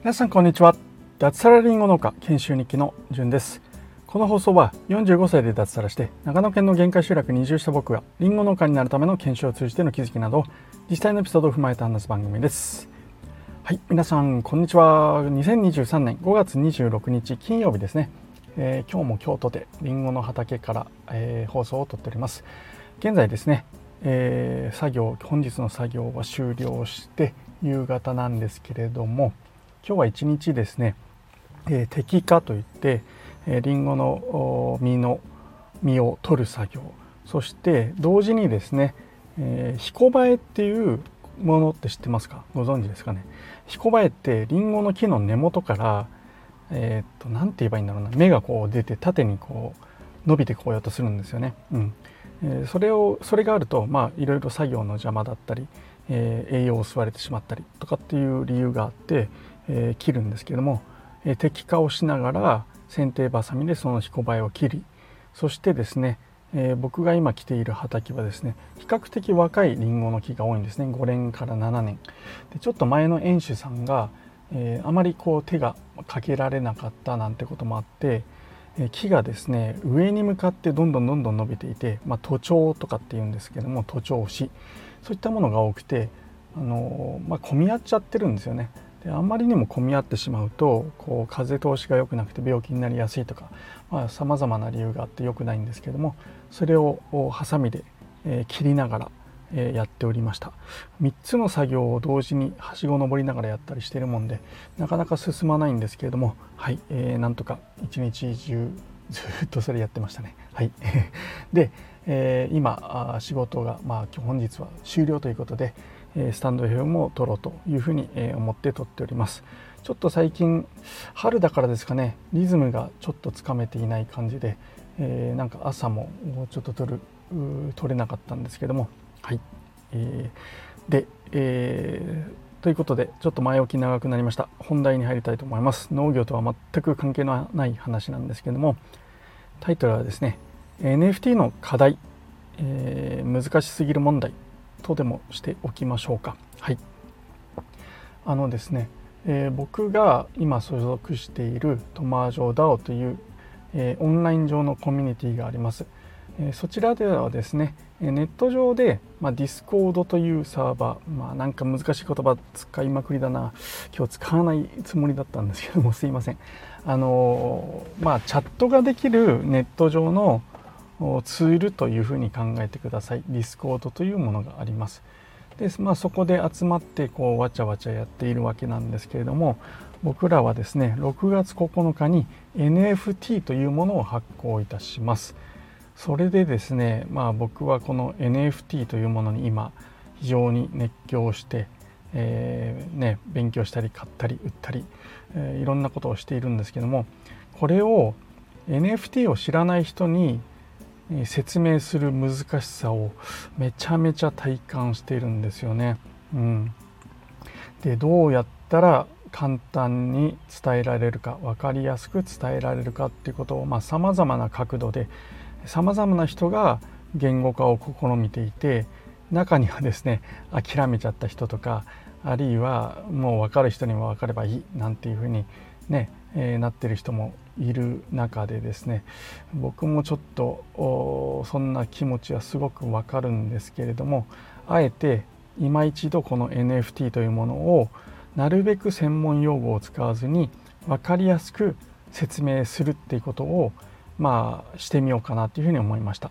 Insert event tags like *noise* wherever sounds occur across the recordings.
皆さんこんにちは。脱サラリンゴ農家研修日記のじゅんです。この放送は45歳で脱サラして長野県の限界集落に移住した僕がリンゴ農家になるための研修を通じての気づきなど実際のエピソードを踏まえて話す番組です。はい皆さんこんにちは。2023年5月26日金曜日ですね、えー、今日も京都でリンゴの畑から、えー、放送をとっております。現在ですね、えー、作業本日の作業は終了して夕方なんですけれども今日は一日ですね、えー、摘果といって、えー、リンゴの実の実を取る作業そして同時にですね、えー、ヒコバエっていうものって知ってますか？ご存知ですかね？ヒコバエってリンゴの木の根元からえー、っと何て言えばいいんだろうな。芽がこう出て縦にこう伸びてこうやっとするんですよね。うん。え、それをそれがあるとまあいろいろ作業の邪魔だったり、え、栄養を吸われてしまったりとかっていう理由があって、え、切るんですけども、えー、摘果をしながら剪定ばさみでそのヒコバエを切りそしてですね、え、僕が今来ている畑はですね比較的若いりんごの木が多いんですね。5年から7年。でちょっと前の園主さんが、え、あまりこう手がかけられなかったなんてこともあって、木がですね上に向かってどんどんどんどん伸びていて、まあ、徒長とかっていうんですけども徒長しそういったものが多くてあのまあ、混み合っちゃってるんですよね。であんまりにも混み合ってしまうとこう風通しが良くなくて病気になりやすいとかさまざ、まな理由があって良くないんですけどもそれをハサミで、え、切りながら、え、やっておりました。3つの作業を同時にはしご登りながらやったりしてるもんでなかなか進まないんですけれどもはい、えー、なんとか一日中 *laughs* ずっとそれやってましたね。はい。*laughs* で、えー、今仕事がまあ本日は終了ということでスタンド FM を撮ろうというふうに思って撮っております。ちょっと最近春だからですかねリズムがちょっとつかめていない感じで、えー、なんか朝もちょっと撮る撮れなかったんですけどもはい、えー、で、えー、ということでちょっと前置き長くなりました。本題に入りたいと思います。農業とは全く関係のない話なんですけどもタイトルはですね NFT の課題、えー、難しすぎる問題。とでもしておきましょうか。はい、あのですね、えー、僕が今所属しているトマージョ DAO という、えー、オンライン上のコミュニティがあります。え、そちらではですね、ネット上で、まあ、ディスコードというサーバー、まあ、なんか難しい言葉使いまくりだな今日使わないつもりだったんですけどもすいませんあのまあチャットができるネット上のツールというふうに考えてください。ディスコードというものがあります。でまあ、そこで集まってこうわちゃわちゃやっているわけなんですけれども僕らはですね6月9日に NFT というものを発行いたします。それでですね、まあ、僕はこの NFT というものに今非常に熱狂して、えー、ね、勉強したり買ったり売ったり、えー、いろんなことをしているんですけどもこれを NFT を知らない人に説明する難しさをめちゃめちゃ体感しているんですよね。うん、でどうやったら簡単に伝えられるか分かりやすく伝えられるかっていうことをさまざ、まな角度でさまざまな人が言語化を試みていて中にはですね諦めちゃった人とかあるいはもう分かる人にも分かればいいなんていうふうにね、えー、なってる人もいる中でですね僕もちょっとそんな気持ちはすごくわかるんですけれどもあえて今一度この NFT というものをなるべく専門用語を使わずに分かりやすく説明するっていうことをまあしてみようかなというふうに思いました。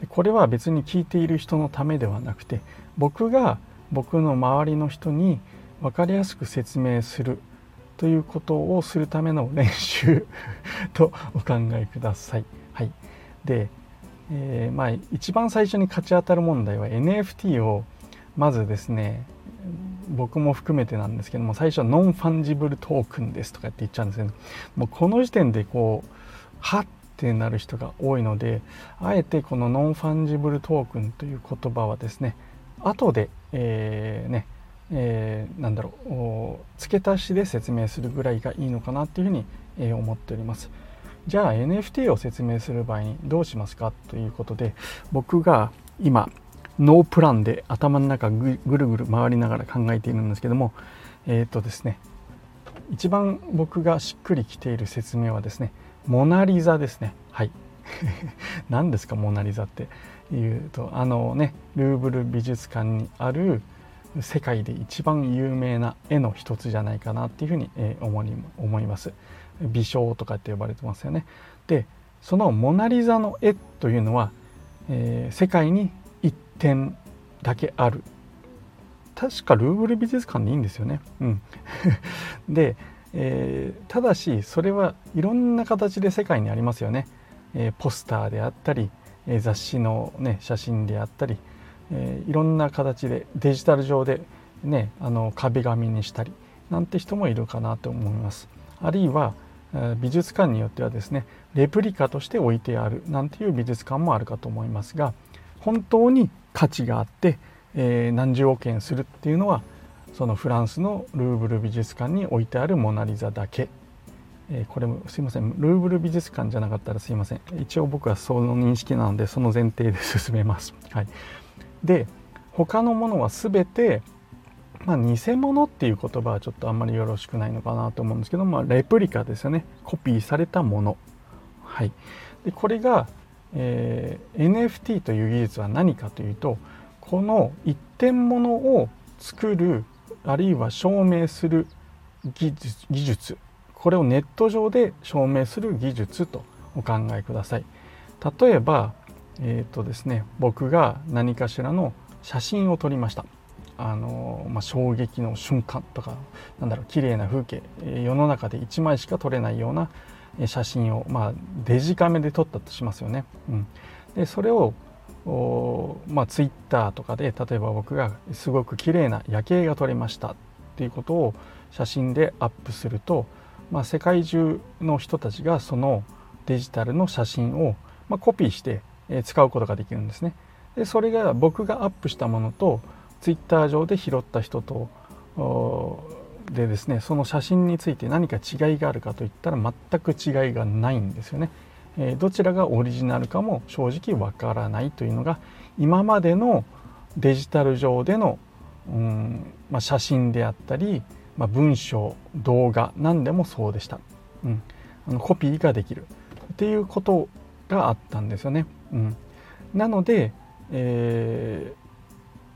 でこれは別に聞いている人のためではなくて僕が僕の周りの人に分かりやすく説明するということをするための練習 *laughs* とお考えください。はい、で、えー、まあ一番最初にかち当たる問題は NFT をまずですね僕も含めてなんですけども最初はノンファンジブルトークンですとかって言っちゃうんですけどもうこの時点でこうはっってなる人が多いのであえてこのノンファンジブルトークンという言葉はですね後で、えー、ねえー、なんだろう付け足しで説明するぐらいがいいのかなっていうふうに、えー、思っております。じゃあ NFT を説明する場合にどうしますかということで僕が今ノープランで頭の中ぐるぐる回りながら考えているんですけどもえっ、ー、とですね一番僕がしっくりきている説明はですねモナ・リザですね。はい。*laughs* 何ですかモナ・リザって。いうとあのねルーブル美術館にある世界で一番有名な絵の一つじゃないかなっていうふうに思い思います。微笑とかって呼ばれてますよね。でそのモナ・リザの絵というのは、えー、世界に1点だけある。確かルーブル美術館でいいんですよね。うん、*laughs* で、えー、ただしそれはいろんな形で世界にありますよね。えー、ポスターであったり、えー、雑誌の、ね、写真であったり、えいろんな形でデジタル上で、ね、あの壁紙にしたりなんて人もいるかなと思います。あるいは美術館によってはですねレプリカとして置いてあるなんていう美術館もあるかと思いますが本当に価値があって、え、何十億円するっていうのはそのフランスのルーブル美術館に置いてあるモナ・リザだけ、えー、これもすいません。ルーブル美術館じゃなかったらすいません。一応僕はその認識なのでその前提で進めます。*laughs* はい、で他のものは全てまあ、偽物っていう言葉はちょっとあんまりよろしくないのかなと思うんですけど、まあ、レプリカですよね。コピーされたもの、はい、でこれが、えー、NFT という技術は何かというとこの一点物を作るあるいは証明する技術技術これをネット上で証明する技術とお考えください。例えば、えーとですね、僕が何かしらの写真を撮りました。あの、まあ、衝撃の瞬間とかなんだろう綺麗な風景世の中で1枚しか撮れないような写真を、まあ、デジカメで撮ったとしますよね。うん、でそれをまあ、ツイッターとかで例えば僕がすごく綺麗な夜景が撮れましたっていうことを写真でアップすると、まあ、世界中の人たちがそのデジタルの写真を、まあ、コピーして使うことができるんですね。でそれが僕がアップしたものとツイッター上で拾った人とでですねその写真について何か違いがあるかといったら全く違いがないんですよね。えどちらがオリジナルかも正直わからないというのが今までのデジタル上での、うんまあ、写真であったり、まあ、文章動画何でもそうでした、うん、あのコピーができる。っていうことがあったんですよね。うん、なので、えー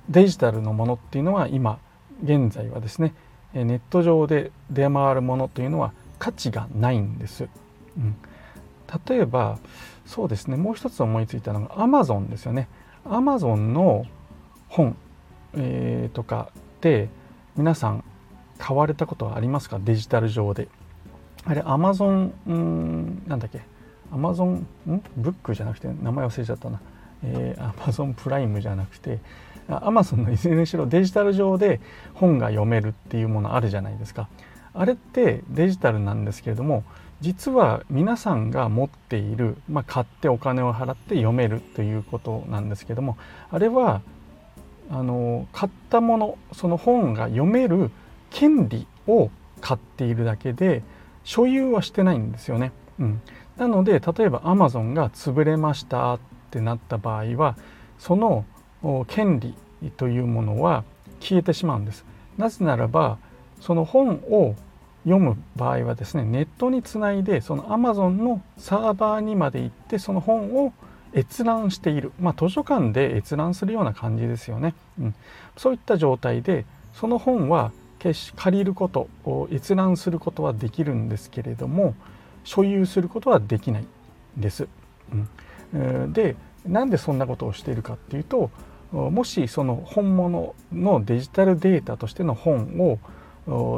デジタルのものっていうのは今現在はですねネット上で出回るものというのは価値がないんです。うん、例えばそうですねもう一つ思いついたのが Amazon ですよね。Amazon の本、えー、とかで皆さん買われたことはありますか？デジタル上で。あれ Amazon んなんだっけ？Amazon ん？ブックじゃなくて名前忘れちゃったな。えー、Amazon プライムじゃなくてアマゾンのいずれにしろデジタル上で本が読めるっていうものあるじゃないですか。あれってデジタルなんですけれども実は皆さんが持っている、まあ、買ってお金を払って読めるということなんですけどもあれはあの買ったものその本が読める権利を買っているだけで所有はしてないんですよね。うん、なので例えばアマゾンが潰れましたってなった場合はその権利というものは消えてしまうんです。なぜならばその本を読む場合はですねネットにつないでその Amazon のサーバーにまで行ってその本を閲覧している、まあ、図書館で閲覧するような感じですよね、うん、そういった状態でその本は決し借りること閲覧することはできるんですけれども所有することはできないんです。うん、でなんでそんなことをしているかっていうともしその本物のデジタルデータとしての本を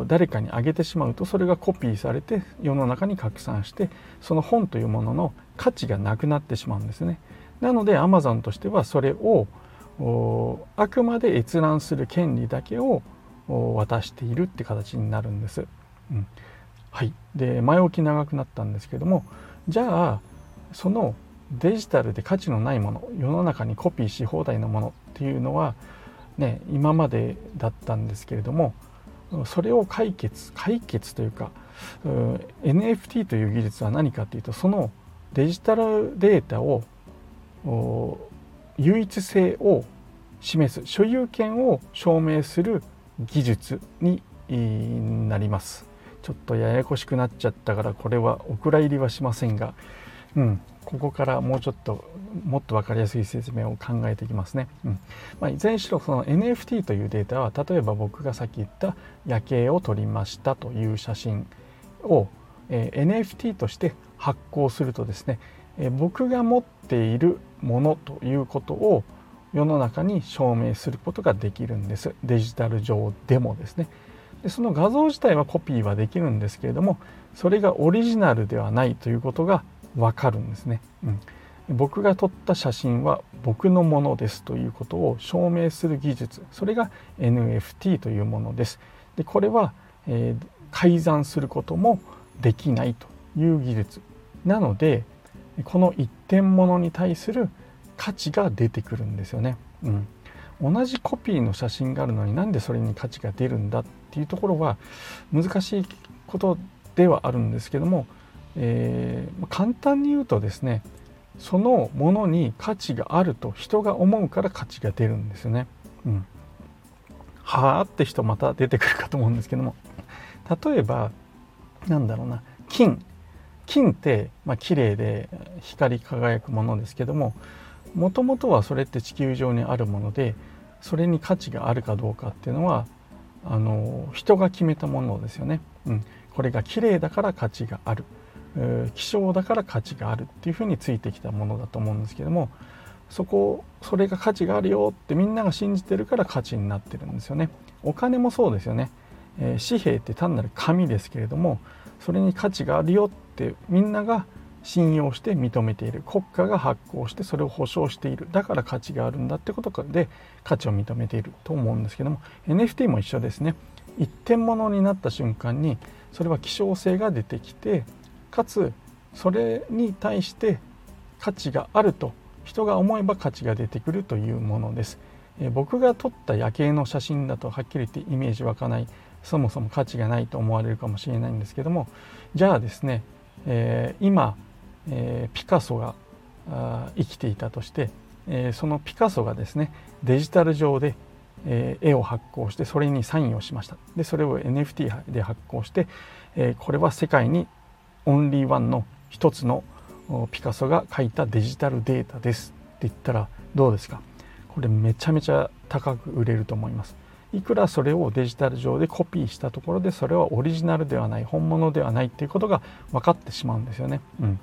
誰かにあげてしまうとそれがコピーされて世の中に拡散してその本というものの価値がなくなってしまうんですね。なので Amazon としてはそれをあくまで閲覧する権利だけを渡しているって形になるんです。うん、はいで前置き長くなったんですけどもじゃあそのデジタルで価値のないもの世の中にコピーし放題のものっていうのはね今までだったんですけれどもそれを解決解決というか NFT という技術は何かというとそのデジタルデータを唯一性を示す所有権を証明する技術になります。ちょっとややこしくなっちゃったからこれはお蔵入りはしませんが、うん、ここからもうちょっともっと分かりやすい説明を考えていきますね。うん。まあ、いずれにしろその NFT というデータは例えば僕がさっき言った夜景を撮りましたという写真を、えー、NFT として発行するとですね、えー、僕が持っているものということを世の中に証明することができるんです。デジタル上でもですね。でその画像自体はコピーはできるんですけれどもそれがオリジナルではないということがわかるんですね、うん、僕が撮った写真は僕のものですということを証明する技術。それが NFT というものです。でこれは、えー、改ざんすることもできないという技術。なのでこの一点物に対する価値が出てくるんですよね、うん、同じコピーの写真があるのになんでそれに価値が出るんだっていうところは難しいことではあるんですけどもえー、簡単に言うとですねそのものに価値があると人が思うから価値が出るんですよね。うん、はあって人また出てくるかと思うんですけども例えばなんだろうな金金ってまあ綺麗で光り輝くものですけどももともとはそれって地球上にあるものでそれに価値があるかどうかっていうのはあの人が決めたものですよね。うん、これが綺麗だから価値がある。希少だから価値があるっていうふうについてきたものだと思うんですけどもそこそれが価値があるよってみんなが信じてるから価値になってるんですよね。お金もそうですよね、えー、紙幣って単なる紙ですけれどもそれに価値があるよってみんなが信用して認めている。国家が発行してそれを保証している。だから価値があるんだってことで価値を認めていると思うんですけども NFT も一緒ですね。一点物になった瞬間にそれは希少性が出てきてかつそれに対して価値があると人が思えば価値が出てくるというものです。え僕が撮った夜景の写真だとはっきり言ってイメージ湧かない。そもそも価値がないと思われるかもしれないんですけども。じゃあですね、えー、今、えー、ピカソが生きていたとして、え、そのピカソがですねデジタル上で、え絵を発行してそれにサインをしました。でそれを NFT で発行して、えこれは世界にオンリーワンの一つのピカソが描いたデジタルデータですって言ったらどうですか?これめちゃめちゃ高く売れると思います。いくらそれをデジタル上でコピーしたところでそれはオリジナルではない。本物ではないっていうことが分かってしまうんですよね、うん。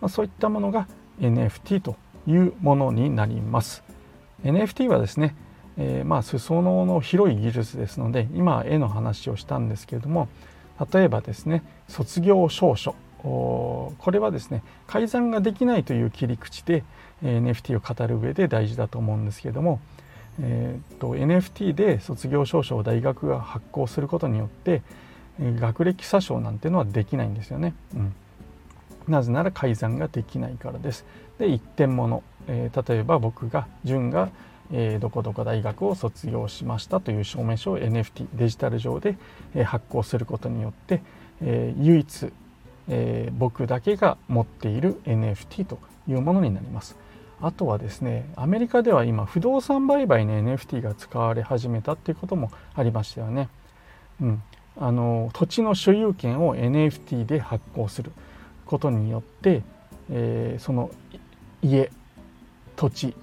まあ、そういったものが NFT というものになります。NFT はですね、えー、まあ裾野の広い技術ですので今絵の話をしたんですけれども例えばですね卒業証書これはですね改ざんができないという切り口で NFT を語る上で大事だと思うんですけれども、えーと、NFT で卒業証書を大学が発行することによって学歴詐称なんてのはできないんですよね。うん、なぜなら改ざんができないからです。で一点物、えー、例えば僕が順がえー、どこどこ大学を卒業しましたという証明書を NFT デジタル上で、えー、発行することによって、えー、唯一、えー、僕だけが持っている NFT というものになります。あとはですねアメリカでは今不動産売買に NFT が使われ始めたっていうこともありましたよね。うん、あの土地の所有権を NFT で発行することによって、えー、その家土地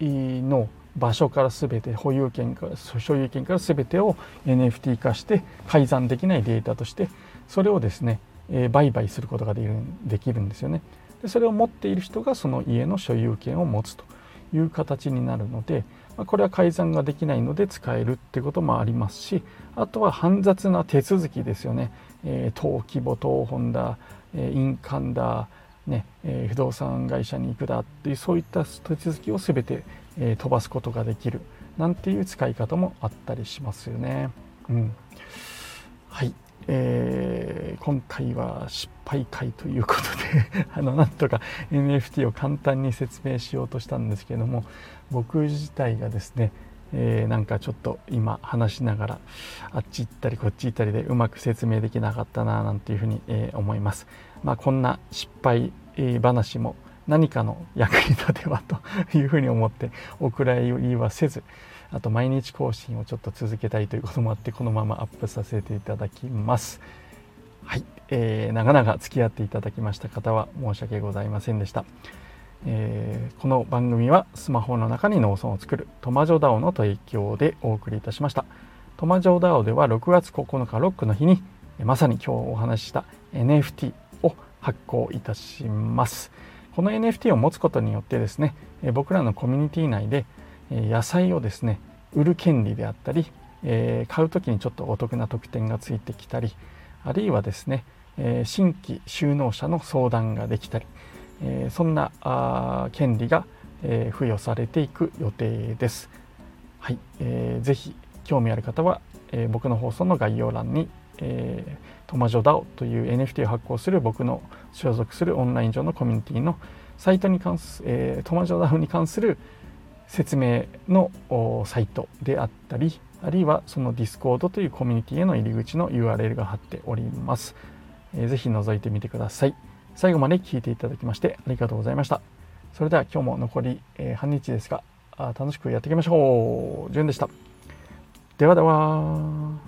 の場所から全て保有権から所有権から全てを NFT 化して改ざんできないデータとしてそれをですね、え、売買することができるできるんですよね。でそれを持っている人がその家の所有権を持つという形になるので、ま、これは改ざんができないので使えるってこともありますしあとは煩雑な手続きですよね、え、登記簿謄本だ、え、印鑑だねえ、不動産会社に行くだっていうそういった手続きを全てえ、飛ばすことができるなんていう使い方もあったりしますよね。うん、はい、えー、今回は失敗回ということで *laughs* あのなんとか NFT を簡単に説明しようとしたんですけども僕自体がですねえー、なんかちょっと今話しながらあっち行ったりこっち行ったりでうまく説明できなかったななんていうふうに、えー、思います。まあ、こんな失敗、え、話も何かの役に立てばというふうに思ってお蔵入りはせずあと毎日更新をちょっと続けたいということもあってこのままアップさせていただきます。はい、えー、長々付き合っていただきました方は申し訳ございませんでした、えー、この番組はスマホの中に農村を作るトマジョダオの提供でお送りいたしました。トマジョダオでは6月9日ロックの日にまさに今日お話しした NFT を発行いたします。この NFT を持つことによってですね僕らのコミュニティ内で野菜をですね売る権利であったり、え買う時にちょっとお得な特典がついてきたりあるいはですね、え新規就農者の相談ができたり、えそんなあ権利が、え付与されていく予定です。はい、えー、ぜひ興味ある方は、え、僕の放送の概要欄に、えー、トマジョダオという NFT を発行する僕の所属するオンライン上のコミュニティのサイトに関す、えー、トマジョダオに関する説明のサイトであったりあるいはその Discord というコミュニティへの入り口の URL が貼っております。えー、ぜひ覗いてみてください。最後まで聞いていただきましてありがとうございました。それでは今日も残り、えー、半日ですがあ楽しくやっていきましょう。じゅんでした。ではでは。